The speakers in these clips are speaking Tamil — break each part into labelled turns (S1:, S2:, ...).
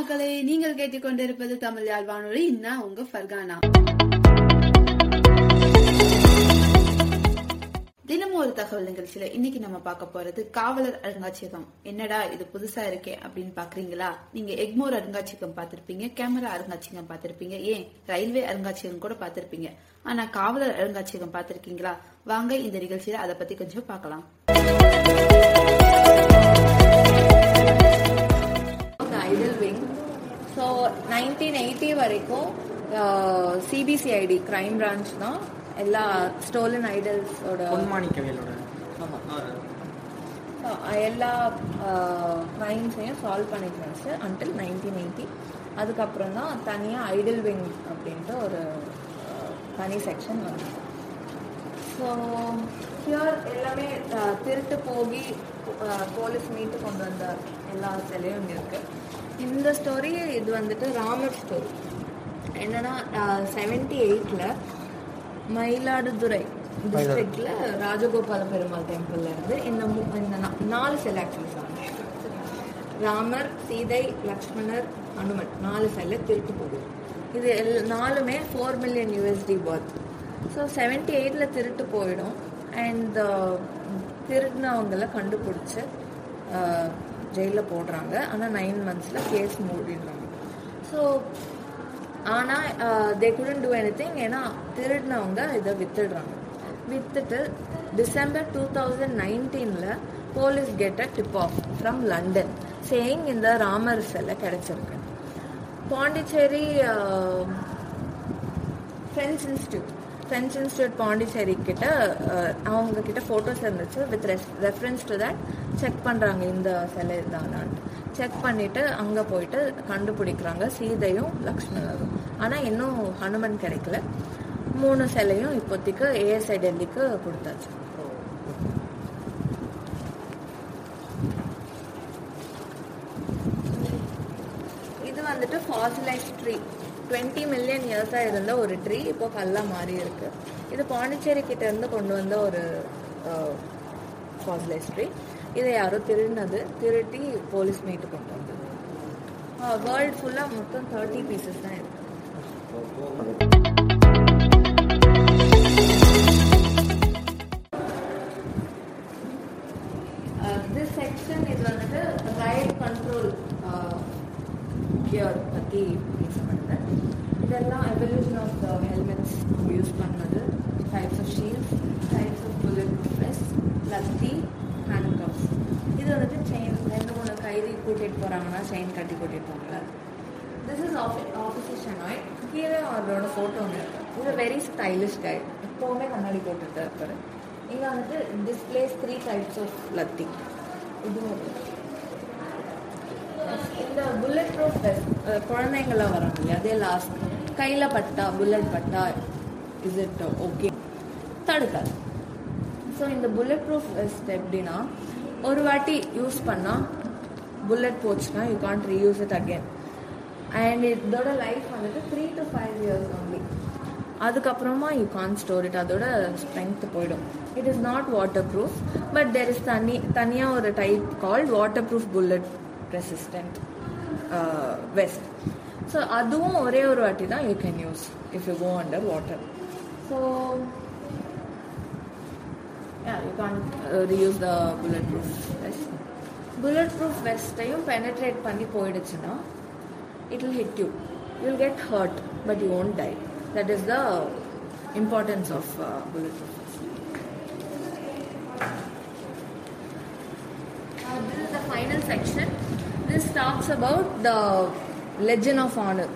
S1: மக்களே நீங்கள் கேட்டுக்கொண்டிருப்பது தமிழ் யாழ் வானொலி நான் உங்க ஃபர்கானா. தினமும் ஒரு தகவல் நிகழ்ச்சியில இன்னைக்கு நம்ம பார்க்க போறது காவலர் அருங்காட்சியகம். என்னடா இது புதுசா இருக்கே அப்படின்னு பாக்குறீங்களா? நீங்க எக்மோர் அருங்காட்சியகம் பார்த்திருப்பீங்க கேமரா அருங்காட்சியகம் பார்த்திருப்பீங்க ஏன் ரயில்வே அருங்காட்சியகம் கூட பார்த்திருப்பீங்க. ஆனா காவலர் அருங்காட்சியகம் பார்த்திருக்கீங்களா? வாங்க இந்த நிகழ்ச்சியில அதை பத்தி கொஞ்சம் பார்க்கலாம்.
S2: விங் ஸோ நைன்டீன் எயிட்டி வரைக்கும் சிபிசிஐடி கிரைம் பிரான்ச் தான். எல்லா ஸ்டோலன் ஐடல்ஸோட
S3: பொன்மாணிக்கவியலோட
S2: எல்லா கிரைம்ஸையும் சால்வ் பண்ணிக்கிறாச்சு அன்டில் நைன்டீன் எயிட்டி அதுக்கப்புறம் தான் தனியாக ஐடல் விங் அப்படின்ட்டு ஒரு தனி செக்ஷன் வந்து ஸோ ஹியர் எல்லாமே திருட்டு போகி போலீஸ் மீட்டு கொண்டு வந்த எல்லா சிலையும் இருக்கு. இந்த ஸ்டோரி இது வந்துட்டு ராமர் ஸ்டோரி என்னன்னா செவன்டி எயிட்டில் மயிலாடுதுறை டிஸ்ட்ரிக்ட்ல ராஜகோபால பெருமாள் டெம்பிள்ல இருந்து இந்த இந்த நாலு சிலை ஆக்சுவலி ராமர் சீதை லக்ஷ்மணர் அனுமன் நாலு சிலை திருட்டு போகுது. இது எல் நாலுமே four million USD worth so seventy எயிட்டில் திருட்டு போயிடும். அண்ட் uh, திருடினவங்கள கண்டுபிடிச்சி ஜெயிலில் uh, போடுறாங்க. ஆனால் நைன் மந்த்ஸில் கேஸ் மூடிடுறாங்க. ஸோ ஆனால் they couldn't do any thing ஏன்னா திருடினவங்க இதை வித்துடுறாங்க. வித்துட்டு டிசம்பர் டூ தௌசண்ட் நைன்டீனில் police get a tip off from London saying இந்த ராமர் செல்லை கிடைச்சிருக்கு. Pondicherry French institute French institute Pondicherry கிட்ட அவங்க கிட்ட ஃபோட்டோஸ் இருந்துச்சு. With reference to that check பண்ணுறாங்க இந்த சிலை தானான்ட்டு செக் பண்ணிட்டு அங்கே போயிட்டு கண்டுபிடிக்கிறாங்க சீதையும் லக்ஷ்மணரும். ஆனால் இன்னும் ஹனுமன் கிடைக்கல. மூணு சிலையும் இப்போதைக்கு ஏஎஸ்ஐ டெல்லிக்கு கொடுத்தாச்சு. இது வந்துட்டு ஃபாசிலைஸ் ட்ரீ டுவெண்ட்டி மில்லியன் இயர்ஸாக இருந்த ஒரு ட்ரீ இப்போ கல்லாக மாறி இருக்கு. இது பாண்டிச்சேரி கிட்டேருந்து கொண்டு வந்த ஒரு ஃபாசிலைஸ் ட்ரீ இதை யாரோ திருடினது திருட்டி போலீஸ் மீட்டு கொண்டு வந்தது. வேர்ல்ட் ஃபுல்லாக மொத்தம் தேர்ட்டி பீசஸ் தான் இருக்கு. திஸ் செக்ஷன் இது வந்துட்டு ரைட் கண்ட்ரோல் கியர் பற்றி பேசப்படுது இதெல்லாம் evolution of the helmets use பண்ணது. Types of shields types of bullet press lathi handcuffs இது வந்துட்டு செயின் ரெண்டு மூணு கைதி கூட்டிகிட்டு போகிறாங்கன்னா செயின் கட்டி கூட்டிகிட்டு போகல திஸ் இஸ் ஆஃபி ஆஃபீஸர் ஆய் கீழே அவரோட ஃபோட்டோ ஒன்று இது வெரி ஸ்டைலிஷ் கை எப்போவுமே கண்ணாடி போட்டுட்டு இருப்பாரு. இங்கே வந்துட்டு displays three types of lathi இதுவும் புல்லட் ப்ரூஃப் வெஸ்ட் குழந்தைங்களாம் வராங்க இல்லையா அதே லாஸ்ட் கையில் பட்டா புல்லட் பட்டா இஸ் இட் ஓகே தடுக்காது ஸோ இந்த புல்லட் ப்ரூஃப் வெஸ்ட் எப்படின்னா ஒரு வாட்டி யூஸ் பண்ணால் புல்லட் போச்சுன்னா you can't reuse it again and இதோட லைஃப் வந்துட்டு three to five years only அதுக்கப்புறமா யூ கான் ஸ்டோர் இட் அதோட ஸ்ட்ரென்த் போயிடும் it is not waterproof but there is தனி தனியாக ஒரு type called waterproof bullet resistant west so அதுவும் ஒரே ஒரு வாட்டி தான் you can use if you go under water so you can reuse the bullet proof vest bullet proof வெஸ்ட்டையும் penetrate பண்ணி போயிடுச்சுன்னா it will hit you. You'll get hurt, but you won't die. That is the importance of uh, bulletproof vest. Uh, this is the final section. This talks about the Legend of Honor.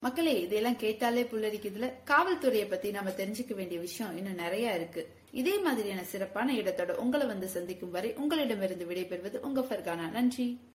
S1: மக்களே இதெல்லாம் கேட்டாலே புல்லரிக்குதுல. காவல்துறையை பத்தி நம்ம தெரிஞ்சுக்க வேண்டிய விஷயம் இன்னும் நிறைய இருக்கு. இதே மாதிரியான சிறப்பான இடத்தோட உங்களை வந்து சந்திக்கும் வரை உங்களிடமிருந்து விடைபெறுவது உங்க ஃபர்கானா. நன்றி.